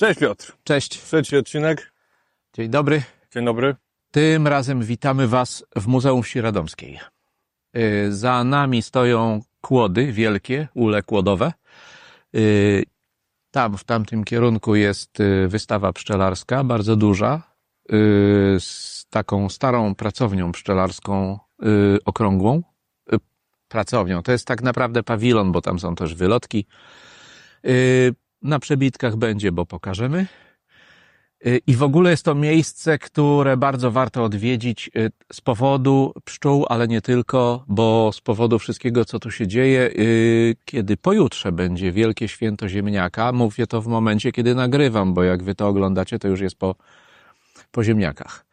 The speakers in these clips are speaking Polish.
Cześć Piotr. Cześć. Trzeci odcinek. Dzień dobry. Dzień dobry. Tym razem witamy Was w Muzeum Wsi Radomskiej. Y, Za nami stoją kłody wielkie, ule kłodowe. Y, Tam, w tamtym kierunku jest y, wystawa pszczelarska, bardzo duża, y, z taką starą pracownią pszczelarską y, okrągłą. Y, Pracownią. To jest tak naprawdę pawilon, bo tam są też wylotki. Y, Na przebitkach będzie, bo pokażemy. Y, I w ogóle jest to miejsce, które bardzo warto odwiedzić y, z powodu pszczół, ale nie tylko, bo z powodu wszystkiego, co tu się dzieje, y, kiedy pojutrze będzie Wielkie Święto Ziemniaka. Mówię to w momencie, kiedy nagrywam, bo jak wy to oglądacie, to już jest po, po ziemniakach.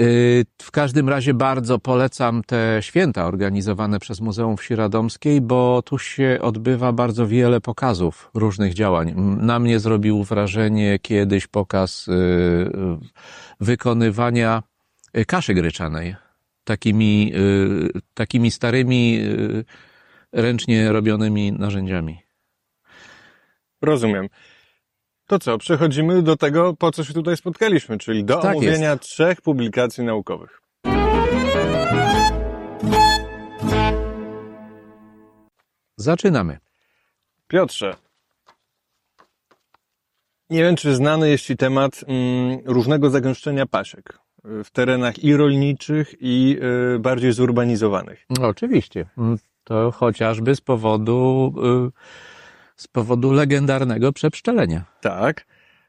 Y, W każdym razie bardzo polecam te święta organizowane przez Muzeum Wsi Radomskiej, bo tu się odbywa bardzo wiele pokazów różnych działań. Na mnie zrobił wrażenie kiedyś pokaz y, wykonywania y, kaszy gryczanej. Takimi, takimi starymi, ręcznie robionymi narzędziami. Rozumiem. To co, przechodzimy do tego, po co się tutaj spotkaliśmy, czyli do Tak omówienia trzech publikacji naukowych. Zaczynamy. Piotrze, nie wiem, czy znany jest Ci temat mm, różnego zagęszczenia pasiek y, w terenach i rolniczych, i y, bardziej zurbanizowanych. No, oczywiście. Mm, To chociażby z powodu, y, z powodu legendarnego przepszczelenia. Tak,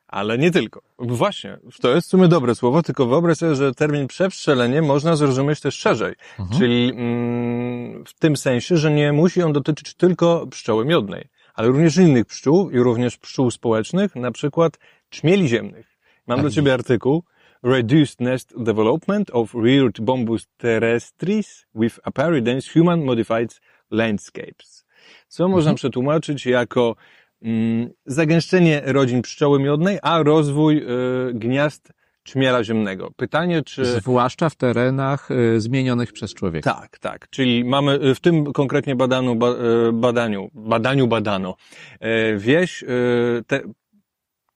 ale nie tylko. Właśnie, to jest w sumie dobre słowo, tylko wyobraź sobie, że termin przestrzelenie można zrozumieć też szerzej. Czyli mm, w tym sensie, że nie musi on dotyczyć tylko pszczoły miodnej, ale również innych pszczół i również pszczół społecznych, na przykład czmieli ziemnych. Mam Tak do Ciebie artykuł Reduced Nest Development of Reared Bombus terrestris with Apparidance Human Modified Landscapes. Co można przetłumaczyć jako mm, zagęszczenie rodzin pszczoły miodnej, a rozwój y, gniazd czmiela ziemnego. Pytanie, czy... Zwłaszcza w terenach y, zmienionych przez człowieka. Tak, tak. Czyli mamy y, w tym konkretnie badaniu, ba, badaniu, badaniu badano y, wieś, y, te,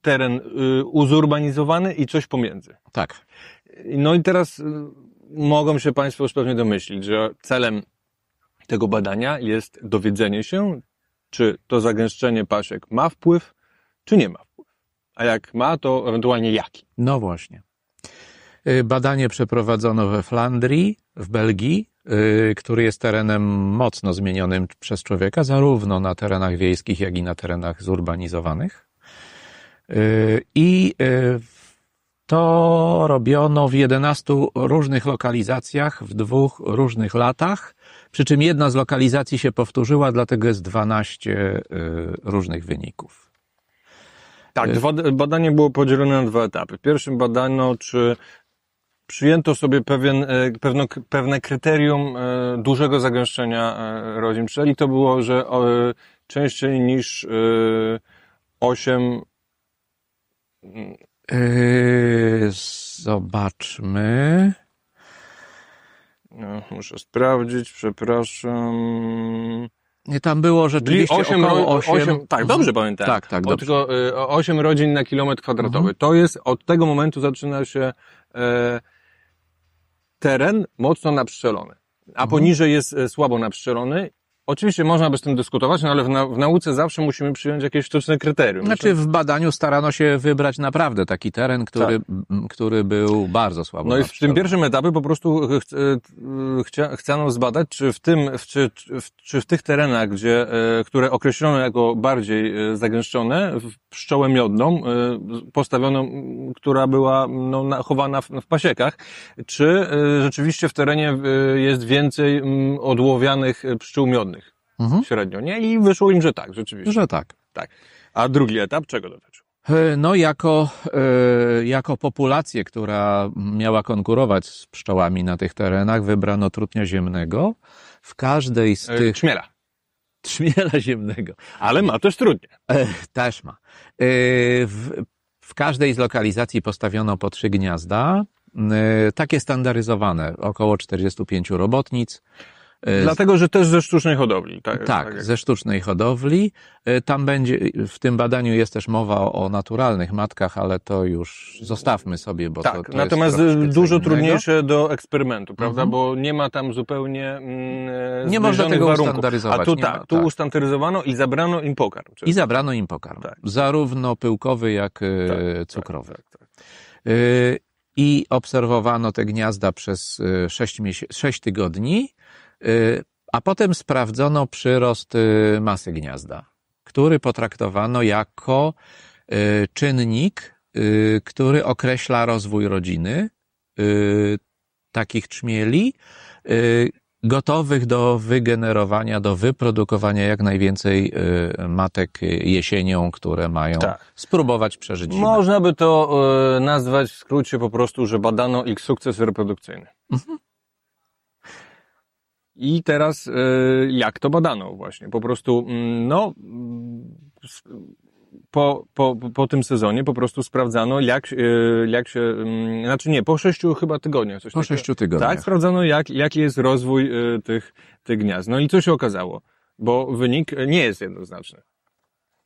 teren uzurbanizowany i coś pomiędzy. Tak. No i teraz mogą się Państwo już pewnie domyślić, że celem tego badania jest dowiedzenie się, czy to zagęszczenie pasiek ma wpływ, czy nie ma wpływu. A jak ma, to ewentualnie jaki. No właśnie. Y, Badanie przeprowadzono we Flandrii, w Belgii, y, który jest terenem mocno zmienionym przez człowieka, zarówno na terenach wiejskich, jak i na terenach zurbanizowanych. Y, I to robiono w 11 różnych lokalizacjach w dwóch różnych latach, przy czym jedna z lokalizacji się powtórzyła, dlatego jest 12 y, różnych wyników. Tak, dwa, badanie było podzielone na dwa etapy. W pierwszym badano, czy przyjęto sobie pewien, e, pewno, pewne kryterium dużego zagęszczenia rodzin pszczeli. To było, że częściej niż e, 8 Yy, zobaczmy. No, muszę sprawdzić, przepraszam. Nie, tam było rzeczywiście 8, około ro- 8. osiem- tak, dobrze pamiętam. Tak, tak, dobrze. tylko y, o 8 rodzin na kilometr kwadratowy. To jest, od tego momentu zaczyna się e, teren mocno napszczelony. A poniżej jest e, słabo napszczelony. Oczywiście można by z tym dyskutować, no ale w, na, w nauce zawsze musimy przyjąć jakieś sztuczne kryterium. Znaczy w badaniu starano się wybrać naprawdę taki teren, który, m, który był bardzo słabo Tak. No i w tym pierwszym etapie po prostu ch- ch- chcia, chciano zbadać, czy w tym, czy, w- czy w tych terenach, gdzie, e, które określono jako bardziej e, zagęszczone, w pszczołę miodną, e, postawioną, która była no, na- chowana w, w pasiekach, czy e, rzeczywiście w terenie e, jest więcej odłowianych e, pszczół miodnych Mhm. średnio, nie? I wyszło im, że tak, rzeczywiście. Że tak. Tak. A drugi etap czego dotyczył? E, No, jako, e, jako populację, która miała konkurować z pszczołami na tych terenach, wybrano trutnia ziemnego. W każdej z E, tych Czmiela. trzmiela ziemnego. Ale ma też trudnie. Też ma. W, w każdej z lokalizacji postawiono po trzy gniazda, takie standaryzowane, około 45 robotnic. E, Dlatego, że też ze sztucznej hodowli. Tak, Tak, jak- ze sztucznej hodowli. E, Tam będzie, w tym badaniu jest też mowa o, o naturalnych matkach, ale to już zostawmy sobie, bo tak. to, to natomiast dużo trudniejsze do eksperymentu, prawda? Mhm. Bo nie ma tam zupełnie mm, Nie można tego warunków. ustandaryzować, A tu tak, ma- tu tak. ustandaryzowano i zabrano im pokarm. I zabrano im pokarm. Tak. Zarówno pyłkowy, jak e, Tak, cukrowy. Tak, tak, tak. Y, I obserwowano te gniazda przez 6, miesię- 6 tygodni, a potem sprawdzono przyrost y, masy gniazda, który potraktowano jako y, czynnik, y, który określa rozwój rodziny y, takich trzmieli, y, gotowych do wygenerowania, do wyprodukowania jak najwięcej y, matek jesienią, które mają Tak. spróbować przeżyć zimę. Można by to nazwać w skrócie po prostu, że badano ich sukces reprodukcyjny. Mhm. I teraz e, jak to badano właśnie? Po prostu, mm, no, mm, po, po, po tym sezonie po prostu sprawdzano, jak, e, jak się, mm, znaczy nie, po sześciu chyba tygodniach. Coś Po takiego. sześciu tygodniach. Tak, sprawdzano, jak, jaki jest rozwój e, tych, tych gniazd. No i co się okazało? Bo wynik nie jest jednoznaczny.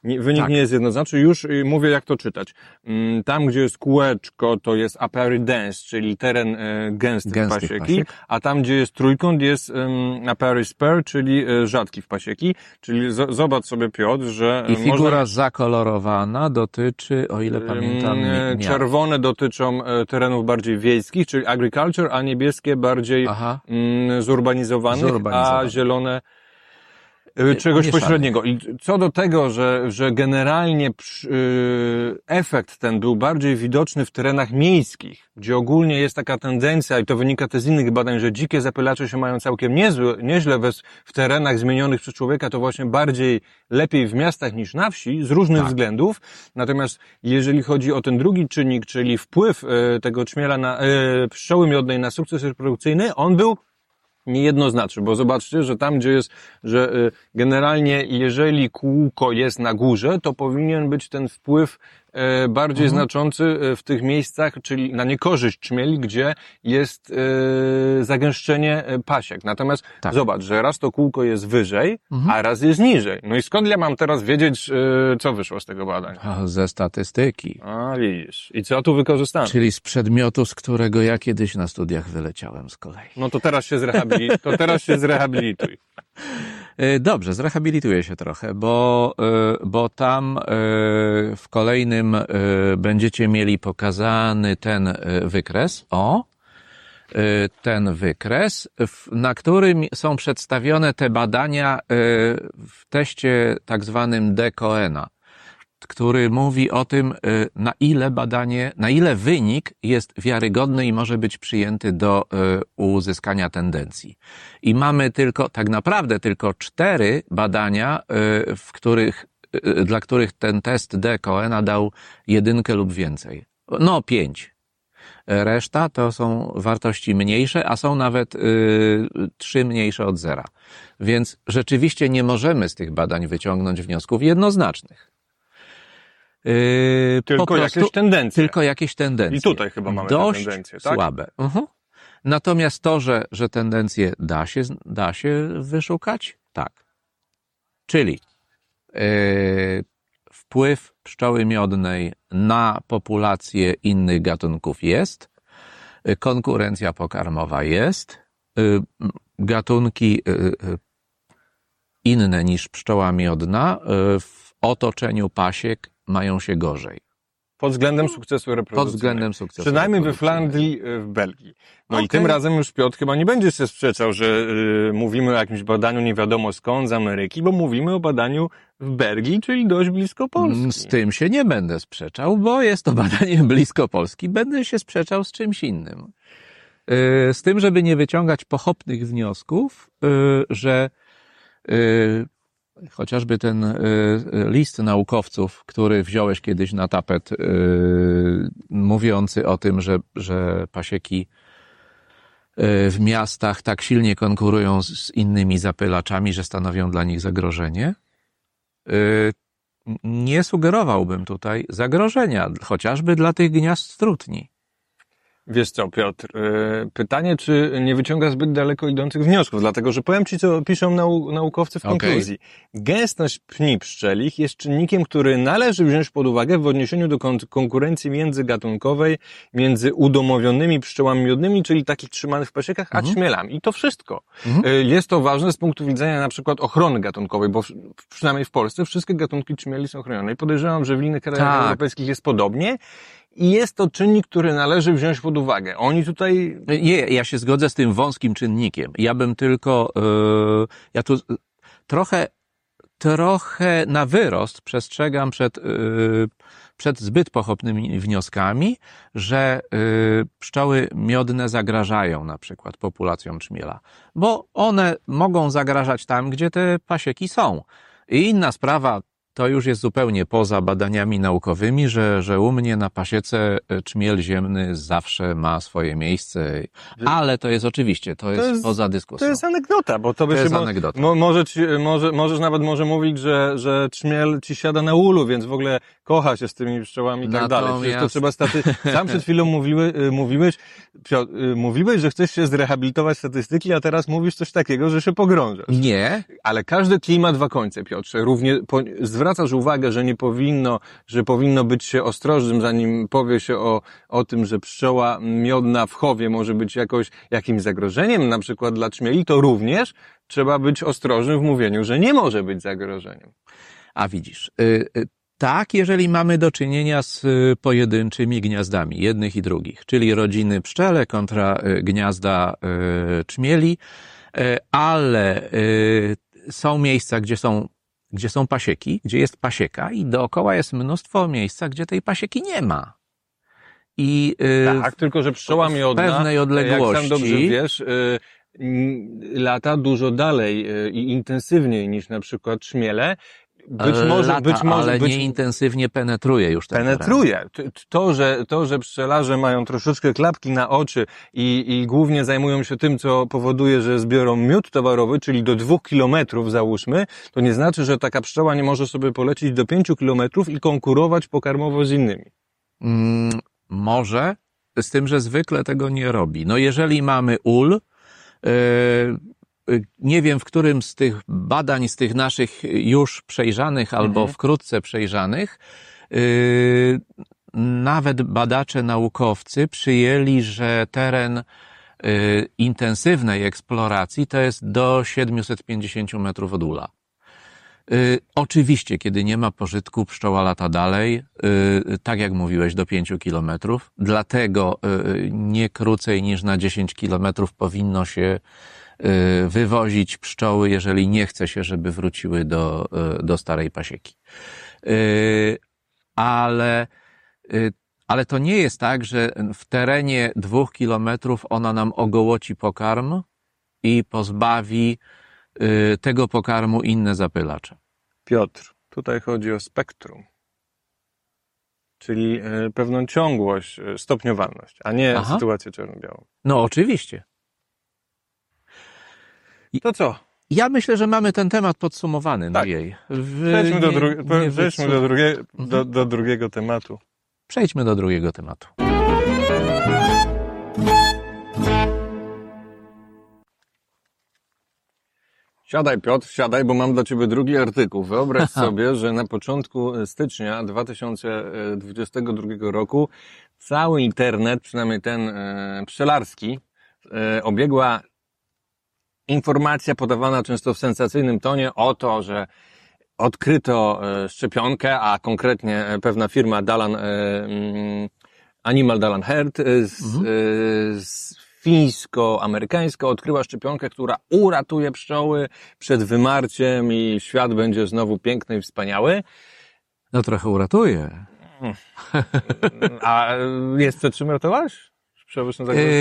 Nie, wynik Tak. nie jest jednoznaczny. Już y, mówię, jak to czytać. Mm, Tam, gdzie jest kółeczko, to jest apary dense, czyli teren e, gęsty, Gęsty w pasieki, pasiek. a tam, gdzie jest trójkąt, jest um, apary spare, czyli e, rzadki w pasieki. Czyli z, zobacz sobie, Piotr, że I e, figura można... zakolorowana dotyczy, o ile pamiętam, mi- Czerwone dotyczą e, terenów bardziej wiejskich, czyli agriculture, a niebieskie bardziej Aha. mm, zurbanizowanych, Zurbanizowanych. a zielone czegoś Mieszane. pośredniego. I co do tego, że, że generalnie przy, y, efekt ten był bardziej widoczny w terenach miejskich, gdzie ogólnie jest taka tendencja, i to wynika też z innych badań, że dzikie zapylacze się mają całkiem niezłe, nieźle we, w terenach zmienionych przez człowieka, to właśnie bardziej lepiej w miastach niż na wsi, z różnych Tak. względów. Natomiast jeżeli chodzi o ten drugi czynnik, czyli wpływ y, tego czmiela na, y, pszczoły miodnej na sukces reprodukcyjny, on był niejednoznaczny, bo zobaczcie, że tam, gdzie jest, że y, generalnie jeżeli kółko jest na górze, to powinien być ten wpływ bardziej Mhm. znaczący e, w tych miejscach, czyli na niekorzyść czmieli, gdzie jest e, zagęszczenie e, pasiek. Natomiast Tak. zobacz, że raz to kółko jest wyżej, Mhm. a raz jest niżej. No i skąd ja mam teraz wiedzieć, e, co wyszło z tego badania? A, Ze statystyki. A, widzisz. I co tu wykorzystano? Czyli z przedmiotu, z którego ja kiedyś na studiach wyleciałem z kolei. No to teraz się zrehabilituj. To teraz się zrehabilituj. E, Dobrze, zrehabilituję się trochę, bo, e, bo tam e, w kolejnym będziecie mieli pokazany ten wykres. O, ten wykres, na którym są przedstawione te badania w teście tak zwanym D. Który mówi o tym, e, na ile badanie, na ile wynik jest wiarygodny i może być przyjęty do e, uzyskania tendencji. I mamy tylko, tak naprawdę tylko cztery badania, y, w których, y, dla których ten test D. Coena dał jedynkę lub więcej. No, pięć. Reszta to są wartości mniejsze, a są nawet y, trzy mniejsze od zera. Więc rzeczywiście nie możemy z tych badań wyciągnąć wniosków jednoznacznych. Y, Tylko prostu, jakieś tendencje. tylko jakieś tendencje. I tutaj chyba mamy Dość tendencje, tak? słabe. Mhm. Natomiast to, że, że tendencje da się, da się wyszukać, tak. Czyli yy, wpływ pszczoły miodnej na populację innych gatunków jest, yy, konkurencja pokarmowa jest, yy, gatunki yy, yy, inne niż pszczoła miodna yy, w otoczeniu pasiek mają się gorzej. Pod względem sukcesu reprodukcyjnego. Pod względem sukcesu. Przynajmniej we. Flandrii, y, w Belgii. No i Okej. tym razem już Piotr chyba nie będzie się sprzeczał, że y, mówimy o jakimś badaniu nie wiadomo skąd z Ameryki, bo mówimy o badaniu w Belgii, czyli dość blisko Polski. Z tym się nie będę sprzeczał, bo jest to badanie blisko Polski. Będę się sprzeczał z czymś innym. Yy, Z tym, żeby nie wyciągać pochopnych wniosków, yy, że yy, chociażby ten yy, list naukowców, który wziąłeś kiedyś na tapet, yy, mówiący o tym, że, że pasieki w miastach tak silnie konkurują z, innymi zapylaczami, że stanowią dla nich zagrożenie. Nie sugerowałbym tutaj zagrożenia, chociażby dla tych gniazd trutni. Wiesz co, Piotr, y, pytanie, czy nie wyciąga zbyt daleko idących wniosków, dlatego że powiem Ci, co piszą nau naukowcy w konkluzji. Gęstość pni pszczelich jest czynnikiem, który należy wziąć pod uwagę w odniesieniu do kon konkurencji międzygatunkowej między udomowionymi pszczołami miodnymi, czyli takich trzymanych w pasiekach, a Mhm. ćmielami. I to wszystko. Mhm. Y, Jest to ważne z punktu widzenia na przykład ochrony gatunkowej, bo przynajmniej w Polsce wszystkie gatunki ćmieli są chronione. I podejrzewam, że w innych krajach Tak. europejskich jest podobnie. I jest to czynnik, który należy wziąć pod uwagę. Oni tutaj Nie, ja się zgodzę z tym wąskim czynnikiem. Ja bym tylko, yy, ja tu trochę, trochę na wyrost przestrzegam przed, yy, przed zbyt pochopnymi wnioskami, że yy, pszczoły miodne zagrażają na przykład populacjom czmiela, bo one mogą zagrażać tam, gdzie te pasieki są. I inna sprawa, to już jest zupełnie poza badaniami naukowymi, że, że u mnie na pasiece e, czmiel ziemny zawsze ma swoje miejsce, ale to jest oczywiście, to jest, jest- poza To dyskusją. jest anegdota, bo to, by To się jest anegdota. Mo, może, ci, może, możesz nawet może mówić, że, że czmiel ci siada na ulu, więc w ogóle kocha się z tymi pszczołami i tak dalej. Przecież to trzeba staty... Sam przed chwilą mówiły, y, mówiłeś, y, mówiłeś, że chcesz się zrehabilitować statystyki, a teraz mówisz coś takiego, że się pogrążasz. Nie, Ale każdy klej ma dwa końce, Piotrze. Równie po, zwracasz uwagę, że nie powinno, że powinno być się ostrożnym, zanim powie się o, o tym, że pszczoła miodna w chowie może być jakoś, jakimś zagrożeniem, na przykład dla czmieli, to również trzeba być ostrożnym w mówieniu, że nie może być zagrożeniem. a widzisz, y, y, tak, jeżeli mamy do czynienia z y, pojedynczymi gniazdami, jednych i drugich, czyli rodziny pszczele kontra y, gniazda y, czmieli, ale są miejsca, gdzie są, gdzie są pasieki, gdzie jest pasieka i dookoła jest mnóstwo miejsca, gdzie tej pasieki nie ma. I Tak, tylko że pszczoła miodna, pewnej jak sam odległości- dobrze wiesz, lata dużo dalej i intensywniej niż na przykład czmiele. Być może, lata, być może, ale być, nie intensywnie penetruje już ten teren. penetruje. T- t- To że, to, że pszczelarze mają troszeczkę klapki na oczy i, i głównie zajmują się tym, co powoduje, że zbiorą miód towarowy, czyli do dwóch kilometrów załóżmy, to nie znaczy, że taka pszczoła nie może sobie polecieć do pięciu kilometrów i konkurować pokarmowo z innymi. Mm, może, z tym, że zwykle tego nie robi. No jeżeli mamy ul, e, nie wiem w którym z tych badań, z tych naszych już przejrzanych albo Mhm. wkrótce przejrzanych, e, nawet badacze naukowcy przyjęli, że teren e, intensywnej eksploracji to jest do 750 metrów od ula. Y, Oczywiście, kiedy nie ma pożytku, pszczoła lata dalej, y, tak jak mówiłeś, do 5 kilometrów. Dlatego y, nie krócej niż na 10 kilometrów powinno się y, wywozić pszczoły, jeżeli nie chce się, żeby wróciły do, y, do starej pasieki. Y, Ale, y, ale to nie jest tak, że w terenie dwóch kilometrów ona nam ogołoci pokarm i pozbawi y, tego pokarmu inne zapylacze. Piotr, tutaj chodzi o spektrum, czyli pewną ciągłość, stopniowalność, a nie Aha. sytuację czarno-białą. No oczywiście. To co? Ja myślę, że mamy ten temat podsumowany. Tak. jej. W- Przejdźmy, do, nie- dru- nie przejdźmy wycu- do, drugie, Mhm. do, do drugiego tematu. Przejdźmy do drugiego tematu. Siadaj Piotr, siadaj, bo mam dla Ciebie drugi artykuł. Wyobraź sobie, że na początku stycznia 2022 roku cały internet, przynajmniej ten e, pszczelarski, e, obiegła informacja podawana często w sensacyjnym tonie o to, że odkryto e, szczepionkę, a konkretnie e, pewna firma Dalan, e, mm, Animal Dalan Herd z, Mhm. z fińsko-amerykańska odkryła szczepionkę, która uratuje pszczoły przed wymarciem i świat będzie znowu piękny i wspaniały. No trochę uratuje. A jest co czym ratować? Pszczoły są zagrożone?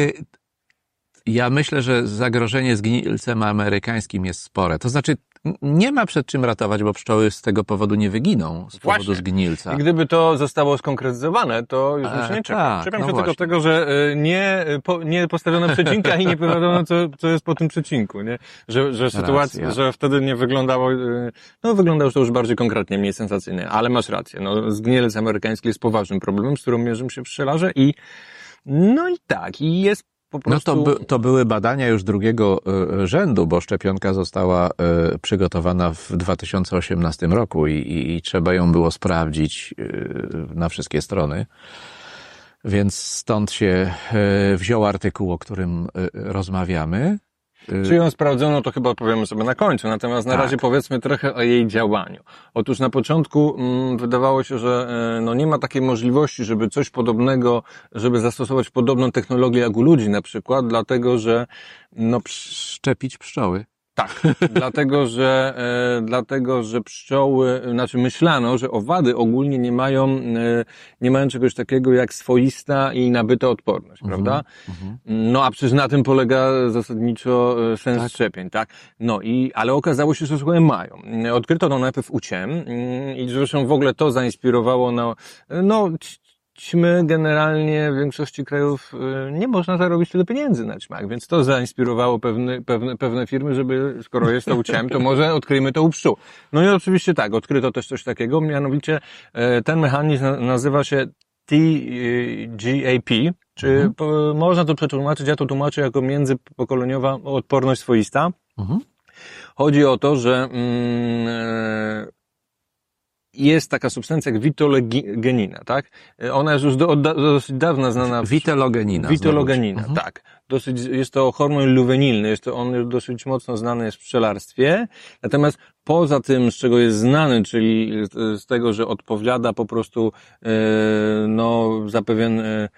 Ja myślę, że zagrożenie zgnilcem amerykańskim jest spore. To znaczy, nie ma przed czym ratować, bo pszczoły z tego powodu nie wyginą, z powodu Właśnie. zgnilca. I gdyby to zostało skonkretyzowane, to już bym E, się nie czepiał. tak, Czepiam no się tylko właśnie. tego, że e, nie, e, po, nie postawiono przecinka i nie powiedziano, co, co jest po tym przecinku, nie? Że, że sytuacja, Racja. że wtedy nie wyglądało, no wyglądało to już bardziej konkretnie, mniej sensacyjnie, ale masz rację, no zgnielec amerykański jest poważnym problemem, z którym mierzą się pszczelarze i No i tak, i jest po No prostu... to, by, to były badania już drugiego e, rzędu, bo szczepionka została e, przygotowana w 2018 roku i, i, i trzeba ją było sprawdzić e, na wszystkie strony. Więc stąd się wziął artykuł, o którym rozmawiamy. E, Czy ją sprawdzono, to chyba powiemy sobie na końcu. Natomiast na Tak. razie powiedzmy trochę o jej działaniu. Otóż na początku mm, wydawało się, że e, no, nie ma takiej możliwości, żeby coś podobnego, żeby zastosować podobną technologię jak u ludzi na przykład, dlatego że no, Szczepić pszczoły. Tak, dlatego że, e, dlatego, że pszczoły, znaczy myślano, że owady ogólnie nie mają, e, nie mają czegoś takiego jak swoista i nabyta odporność, prawda? Mhm. No a przecież na tym polega zasadniczo e, sens Tak. szczepień, tak? No i, ale okazało się, że słuchaj, mają. Mm, Odkryto to najpierw u ciem mm, i zresztą w ogóle to zainspirowało na, no, ćmy generalnie w większości krajów e, nie można zarobić tyle pieniędzy na ćmach, więc to zainspirowało pewne, pewne, pewne firmy, żeby skoro jest to u ciem, to może odkryjmy to u pszczół. No i oczywiście tak, odkryto też coś takiego, mianowicie e, ten mechanizm na- nazywa się TGAP, czy Mhm. po, można to przetłumaczyć, ja to tłumaczę jako międzypokoleniowa odporność swoista. Mhm. Chodzi o to, że mm, e, jest taka substancja jak witolegenina, tak? Ona jest już do, dosyć dawna znana. Witologenina, znowu. Mhm. tak. Dosyć, jest to hormon luwenilny, jest to, on już dosyć mocno znany jest w pszczelarstwie. Natomiast poza tym, z czego jest znany, czyli z- z tego, że odpowiada po prostu, e, no, za pewien, e,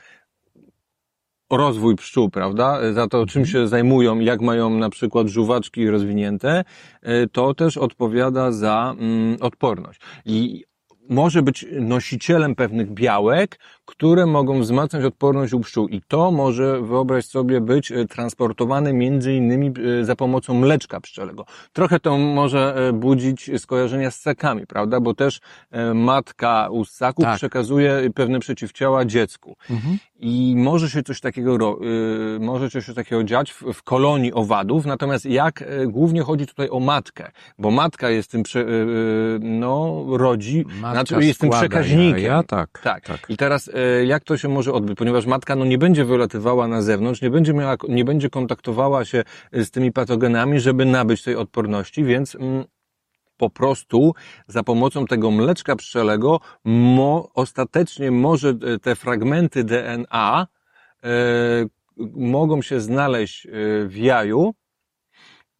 rozwój pszczół, prawda? Za to, czym się zajmują, jak mają na przykład żuwaczki rozwinięte, e, to też odpowiada za mm, odporność. I może być nosicielem pewnych białek, które mogą wzmacniać odporność u pszczół. I to może, wyobraź sobie, być e, transportowane między innymi e, za pomocą mleczka pszczelego. Trochę to może e, budzić skojarzenia z ssakami, prawda? Bo też matka u ssaków Tak. przekazuje pewne przeciwciała dziecku. Mhm. I może się coś takiego, może coś takiego dziać w, w kolonii owadów, natomiast jak głównie chodzi tutaj o matkę, bo matka jest tym, no, rodzi, Matka znaczy jest tym przekaźnikiem. jaja, tak, Tak. tak. I teraz jak to się może odbyć? Ponieważ matka no, nie będzie wylatywała na zewnątrz, nie będzie, miała, nie będzie kontaktowała się z tymi patogenami, żeby nabyć tej odporności, więc mm, po prostu za pomocą tego mleczka pszczelego mo, ostatecznie może e, te fragmenty DNA e, mogą się znaleźć e, w jaju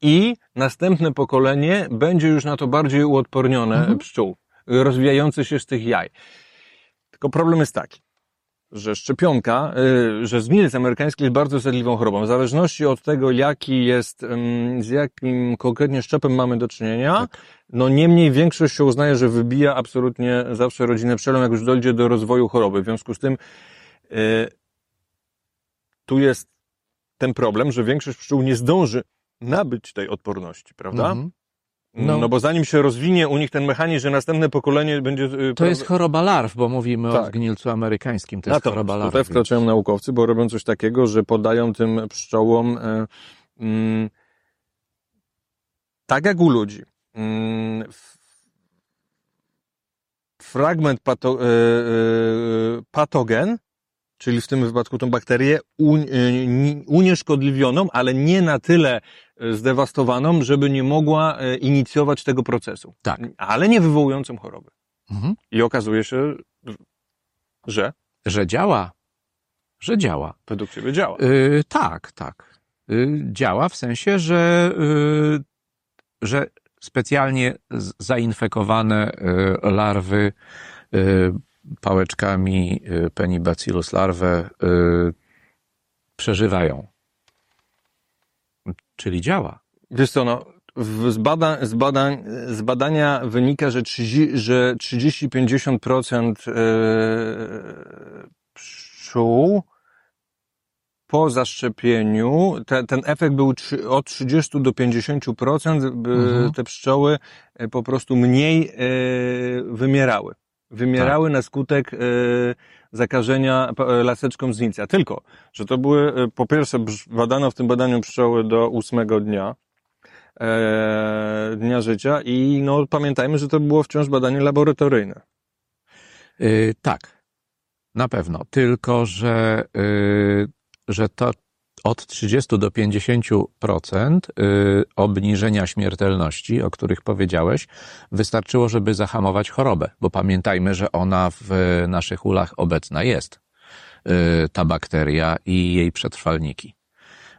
i następne pokolenie będzie już na to bardziej uodpornione Mhm. pszczół, rozwijający się z tych jaj. Tylko problem jest taki, że szczepionka, y, że zgnilec amerykański jest bardzo zjadliwą chorobą. W zależności od tego, jaki jest, z jakim konkretnie szczepem mamy do czynienia, no niemniej większość się uznaje, że wybija absolutnie zawsze rodzinę pszczelą, jak już dojdzie do rozwoju choroby. W związku z tym y, tu jest ten problem, że większość pszczół nie zdąży nabyć tej odporności, prawda? Mhm. No. No. bo zanim się rozwinie u nich ten mechanizm, że następne pokolenie będzie... y, To jest choroba larw, bo mówimy o Tak. zgnilcu amerykańskim. To jest Natomiast choroba larw. tutaj wkraczają naukowcy, bo robią coś takiego, że podają tym pszczołom e, mm, tak jak u ludzi. Mm, fragment pato, e, e, patogen, czyli w tym wypadku tą bakterię, ni- unieszkodliwioną, ale nie na tyle e, zdewastowaną, żeby nie mogła e, inicjować tego procesu. Tak. Ale nie wywołującą choroby. Mhm. I okazuje się, że Że działa. Że działa. według Ciebie działa. Y, tak, tak. Y, działa w sensie, że, y, że specjalnie zainfekowane y, larwy y, pałeczkami y, Penibacillus larvae y, przeżywają. Czyli działa. Wiesz co, no, z, badań, z, badań, z badania wynika, że 30, że 30-50% e, pszczół po zaszczepieniu, te, ten efekt był od 30 do 50%, by Mhm. te pszczoły po prostu mniej e, wymierały. Wymierały na skutek e, zakażenia e, laseczką z Nica. Tylko, że to były, e, po pierwsze, badano w tym badaniu pszczoły do ósmego dnia, e, dnia życia i no pamiętajmy, że to było wciąż badanie laboratoryjne. Y, tak. na pewno. Tylko, że, y, że to od 30 do 50% y, obniżenia śmiertelności, o których powiedziałeś, wystarczyło, żeby zahamować chorobę, bo pamiętajmy, że ona w naszych ulach obecna jest, y, ta bakteria i jej przetrwalniki.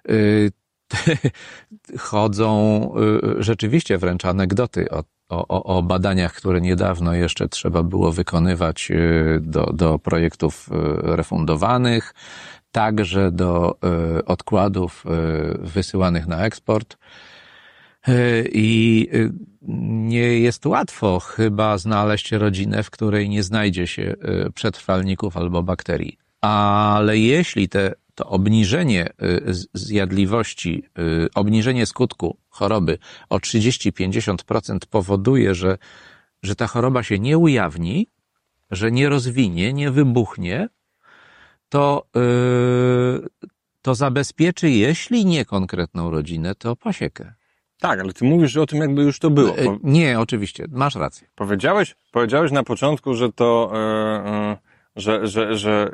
Y, Chodzą y, rzeczywiście wręcz anegdoty o, o, o badaniach, które niedawno jeszcze trzeba było wykonywać y, do, do projektów y, refundowanych, także do y, odkładów y, wysyłanych na eksport. Y, I nie jest łatwo chyba znaleźć rodzinę, w której nie znajdzie się przetrwalników albo bakterii. Ale jeśli te, to obniżenie zjadliwości, obniżenie skutku choroby o 30-50% powoduje, że, że ta choroba się nie ujawni, że nie rozwinie, nie wybuchnie, to, y, to zabezpieczy, jeśli nie konkretną rodzinę, to pasiekę. Tak, ale ty mówisz o tym, jakby już to było. Y, Po, Nie, oczywiście, masz rację. powiedziałeś, powiedziałeś na początku, że to, e, że, że, że,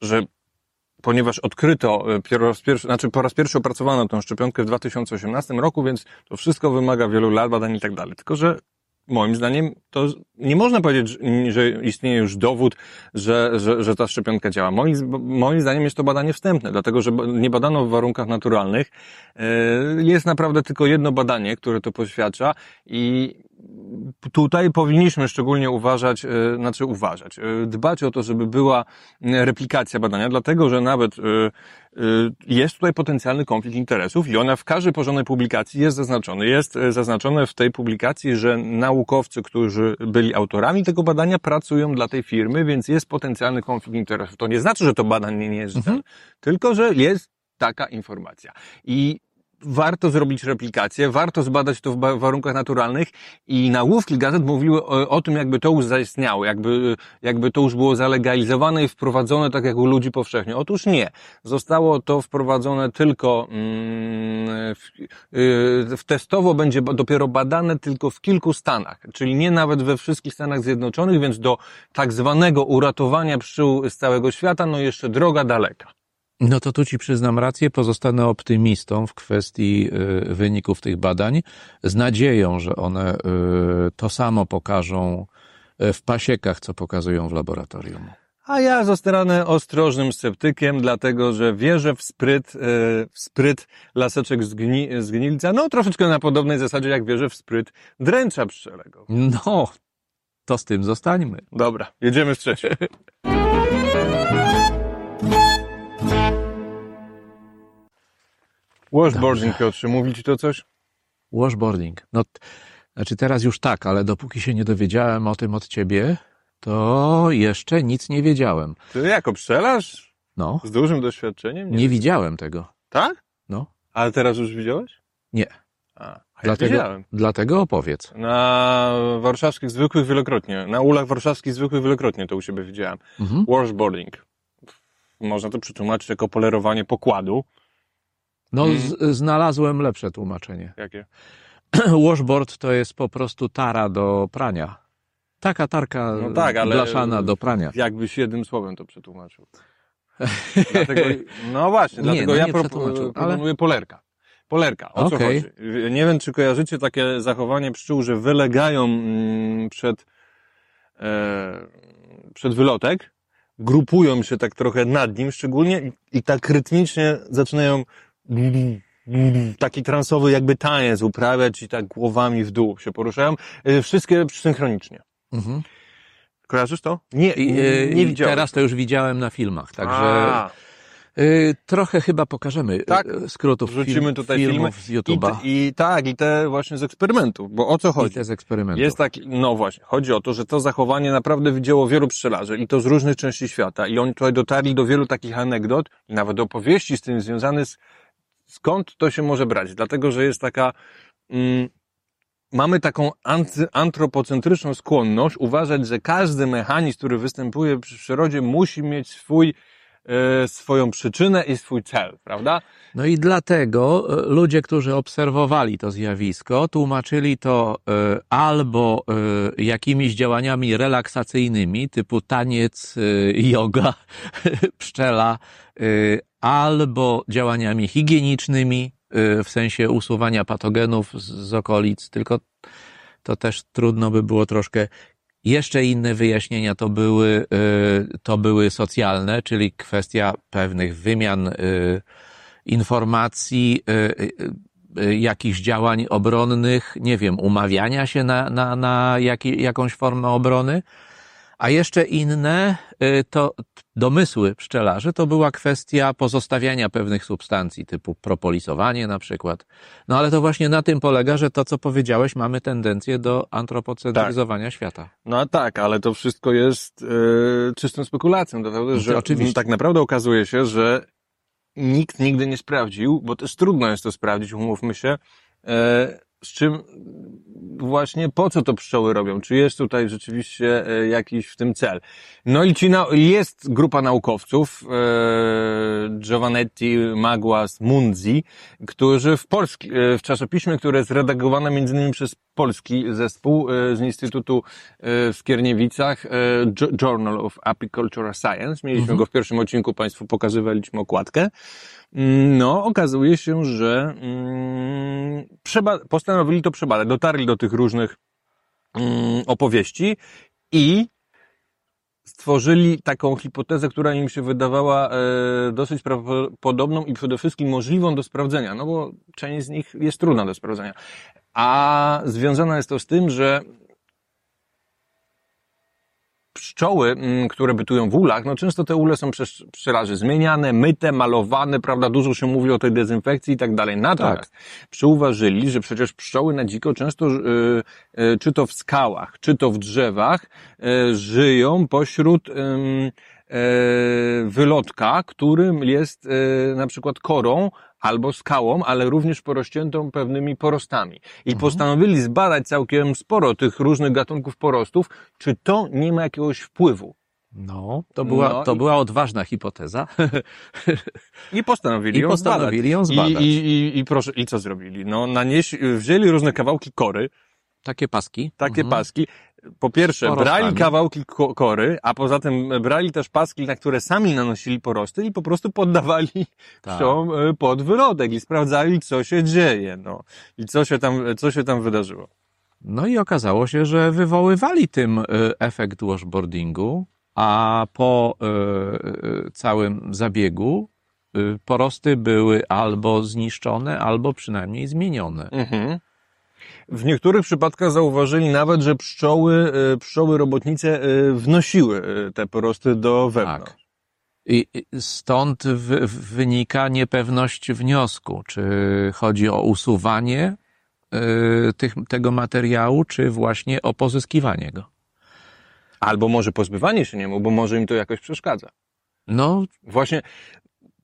że ponieważ odkryto e, pierwszy, znaczy po raz pierwszy opracowano tę szczepionkę w 2018 roku, więc to wszystko wymaga wielu lat badań i tak dalej. Tylko, że moim zdaniem to nie można powiedzieć, że- istnieje już dowód, że, że, że ta szczepionka działa. Moim, moim zdaniem jest to badanie wstępne, dlatego że nie badano w warunkach naturalnych. E, Jest naprawdę tylko jedno badanie, które to poświadcza i tutaj powinniśmy szczególnie uważać, e, znaczy uważać, e, dbać o to, żeby była replikacja badania, dlatego że nawet e, jest tutaj potencjalny konflikt interesów i ona w każdej porządnej publikacji jest zaznaczony. Jest zaznaczone w tej publikacji, że naukowcy, którzy byli autorami tego badania, pracują dla tej firmy, więc jest potencjalny konflikt interesów. To nie znaczy, że to badanie nie jest Mhm. tylko że jest taka informacja. I warto zrobić replikację, warto zbadać to w warunkach naturalnych i nagłówki gazet mówiły o, o tym, jakby to już zaistniało, jakby, jakby to już było zalegalizowane i wprowadzone tak jak u ludzi powszechnie. Otóż nie. Zostało to wprowadzone tylko mm, w, w testowo będzie dopiero badane tylko w kilku stanach, czyli nie nawet we wszystkich Stanach Zjednoczonych, więc do tak zwanego uratowania pszczół z całego świata, no jeszcze droga daleka. No to tu ci przyznam rację, pozostanę optymistą w kwestii y, wyników tych badań, z nadzieją, że one y, to samo pokażą y, w pasiekach, co pokazują w laboratorium. A ja zostanę ostrożnym sceptykiem, dlatego że wierzę w spryt, w spryt laseczek z, gni, z gnilca, no troszeczkę na podobnej zasadzie jak wierzę w spryt dręcza pszczelego. No, to z tym zostańmy. Dobra, jedziemy z trzecią. Washboarding, Piotrze, mówi ci to coś? Washboarding. No, znaczy teraz już tak, ale dopóki się nie dowiedziałem o tym od ciebie, to jeszcze nic nie wiedziałem. Ty jako pszczelarz? No, Z dużym doświadczeniem? nie widziałem tego. Tak? No, Ale teraz już widziałeś? nie. A, Dlatego, widziałem. dlatego opowiedz. Na warszawskich zwykłych wielokrotnie, na ulach warszawskich zwykłych wielokrotnie to u siebie widziałem. Mhm. Washboarding. Można to przetłumaczyć jako polerowanie pokładu. No, Mm. z, znalazłem lepsze tłumaczenie. Jakie? Washboard to jest po prostu tara do prania. Taka tarka No tak, blaszana do prania. Jakbyś jednym słowem to przetłumaczył. dlatego, no właśnie, Nie, dlatego no ja nie pro, przetłumaczył, ale- proponuję polerka. Polerka, o co Okej. chodzi? Nie wiem, czy kojarzycie takie zachowanie pszczół, że wylegają mm, przed, e, przed wylotek, grupują się tak trochę nad nim szczególnie i, i tak rytmicznie zaczynają taki transowy jakby taniec uprawiać i tak głowami w dół się poruszają. E, Wszystkie synchronicznie. Mhm. Kojarzysz to? Nie, I, nie, nie widziałem. Teraz to już widziałem na filmach, także A, y, trochę chyba pokażemy Tak. y, skrótów wrzucimy film, tutaj filmów filmy. z YouTube'a I, I tak, i te właśnie z eksperymentów, bo o co i, chodzi? te z eksperymentów. Jest taki, no właśnie, chodzi o to, że to zachowanie naprawdę widziało wielu pszczelarzy i to z różnych części świata i oni tutaj dotarli do wielu takich anegdot i nawet opowieści z tym związanych z, skąd to się może brać, dlatego, że jest taka, mm, mamy taką antropocentryczną skłonność uważać, że każdy mechanizm, który występuje przy przyrodzie musi mieć swój e, swoją przyczynę i swój cel, prawda? No i dlatego e, ludzie, którzy obserwowali to zjawisko, tłumaczyli to e, albo jakimiś działaniami relaksacyjnymi, typu taniec, yoga, pszczela, albo działaniami higienicznymi, e, w sensie usuwania patogenów z, okolic, tylko to też trudno by było troszkę. Jeszcze inne wyjaśnienia to były, e, to były socjalne, czyli kwestia pewnych wymian informacji, y, y, y, jakichś działań obronnych, nie wiem, umawiania się na, na, na jakąś formę obrony. A jeszcze inne y, to domysły pszczelarzy to była kwestia pozostawiania pewnych substancji, typu propolisowanie na przykład. No ale to właśnie na tym polega, że to, co powiedziałeś, mamy tendencję do antropocentryzowania świata. No a tak, ale to wszystko jest e, czystą spekulacją, dlatego to że oczywiście. tak naprawdę okazuje się, że nikt nigdy nie sprawdził, bo też trudno jest to sprawdzić, umówmy się, e, z czym właśnie po co to pszczoły robią? Czy jest tutaj rzeczywiście e, jakiś w tym cel? No i ci na, jest grupa naukowców, e, Giovanetti, Magłas, Munzi, którzy w, polski, e, w czasopiśmie, które jest redagowane między innymi przez polski zespół e, z Instytutu w Skierniewicach, Jo- Journal of Apicultural Science. Mieliśmy Mhm. go w pierwszym odcinku, Państwu pokazywaliśmy okładkę. No, okazuje się, że mm, postanowili to przebadać. Dotarli do tych różnych mm, opowieści i stworzyli taką hipotezę, która im się wydawała e, dosyć prawdopodobną i przede wszystkim możliwą do sprawdzenia, no bo część z nich jest trudna do sprawdzenia. A związana jest to z tym, że pszczoły, mm, które bytują w ulach, no często te ule są przez pszczelarzy zmieniane, myte, malowane, prawda, dużo się mówi o tej dezynfekcji i tak dalej. Natomiast przyuważyli, że przecież pszczoły na dziko często, y, y, czy to w skałach, czy to w drzewach, y, żyją pośród wylotka, którym jest na przykład korą albo skałą, ale również porośniętą pewnymi porostami. I Mhm. postanowili zbadać całkiem sporo tych różnych gatunków porostów, czy to nie ma jakiegoś wpływu. No, to była, No to i- była odważna hipoteza. I postanowili I ją postanowili ją zbadać. zbadać. I, i, i, I proszę, i co zrobili? No, nanieś, wzięli różne kawałki kory, Takie paski. takie Mhm. paski. Po pierwsze, brali kawałki ko- kory, a poza tym brali też paski, na które sami nanosili porosty i po prostu poddawali Tak. e, pod wyrodek i sprawdzali, co się dzieje, no. I co się tam, co się tam wydarzyło. No i okazało się, że wywoływali tym y, efekt washboardingu, a po y, całym zabiegu porosty były albo zniszczone, albo przynajmniej zmienione. Mhm. W niektórych przypadkach zauważyli nawet, że pszczoły, e, pszczoły robotnice e, wnosiły e, te porosty do wewnątrz. Tak. I stąd wynika niepewność wniosku, czy chodzi o usuwanie tych, tego materiału, czy właśnie o pozyskiwanie go. Albo może pozbywanie się niemu, bo może im to jakoś przeszkadza. No, Właśnie,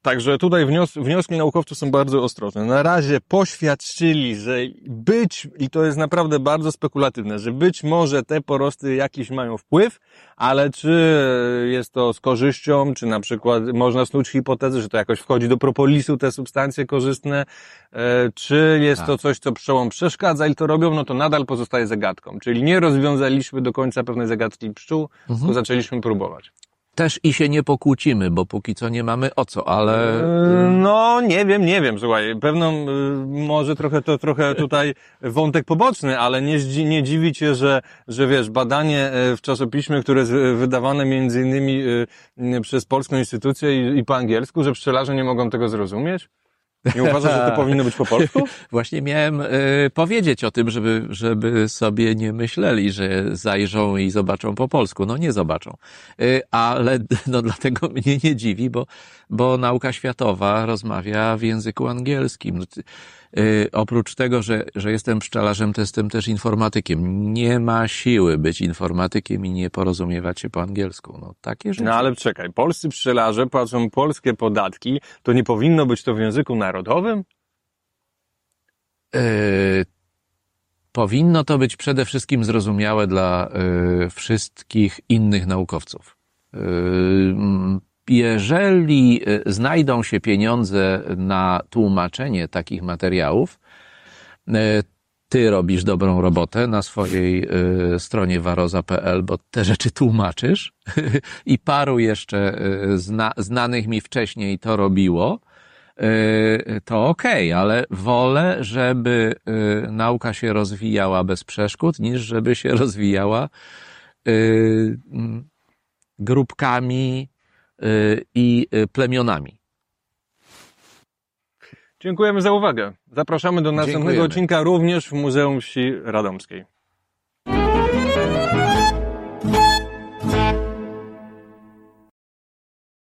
także tutaj wnios wnioski naukowców są bardzo ostrożne. Na razie poświadczyli, że być, i to jest naprawdę bardzo spekulatywne, że być może te porosty jakiś mają wpływ, ale czy jest to z korzyścią, czy na przykład można snuć hipotezę, że to jakoś wchodzi do propolisu te substancje korzystne, e, czy jest Tak. to coś, co pszczołom przeszkadza i to robią, no to nadal pozostaje zagadką. Czyli nie rozwiązaliśmy do końca pewnej zagadki pszczół, Mhm. tylko zaczęliśmy próbować. Też i się nie pokłócimy, bo póki co nie mamy o co, ale Yy, No, nie wiem, nie wiem, słuchaj, pewną, yy, może trochę to, trochę tutaj wątek poboczny, ale nie, nie dziwi cię, że, że wiesz, badanie yy, w czasopiśmie, które jest wydawane między innymi yy, przez polską instytucję i, i po angielsku, że pszczelarze nie mogą tego zrozumieć? Nie uważasz, że to powinno być po polsku? właśnie miałem y, powiedzieć o tym, żeby, żeby sobie nie myśleli, że zajrzą i zobaczą po polsku. No nie zobaczą. Y, ale no dlatego mnie nie dziwi, bo, bo nauka światowa rozmawia w języku angielskim. Y, oprócz tego, że, że jestem pszczelarzem, to jestem też informatykiem. Nie ma siły być informatykiem i nie porozumiewać się po angielsku. No takie rzeczy. No ale czekaj, polscy pszczelarze płacą polskie podatki, to nie powinno być to w języku narodowym? E, powinno to być przede wszystkim zrozumiałe dla e, wszystkich innych naukowców. Mm, jeżeli y, znajdą się pieniądze na tłumaczenie takich materiałów, y, ty robisz dobrą robotę na swojej y, stronie waroza.pl, bo te rzeczy tłumaczysz. I paru jeszcze zna, znanych mi wcześniej to robiło, to okej, ale wolę, żeby nauka się rozwijała bez przeszkód, niż żeby się rozwijała grupkami i y, plemionami. Dziękujemy za uwagę. Zapraszamy do następnego Dziękujemy. odcinka również w Muzeum Wsi Radomskiej.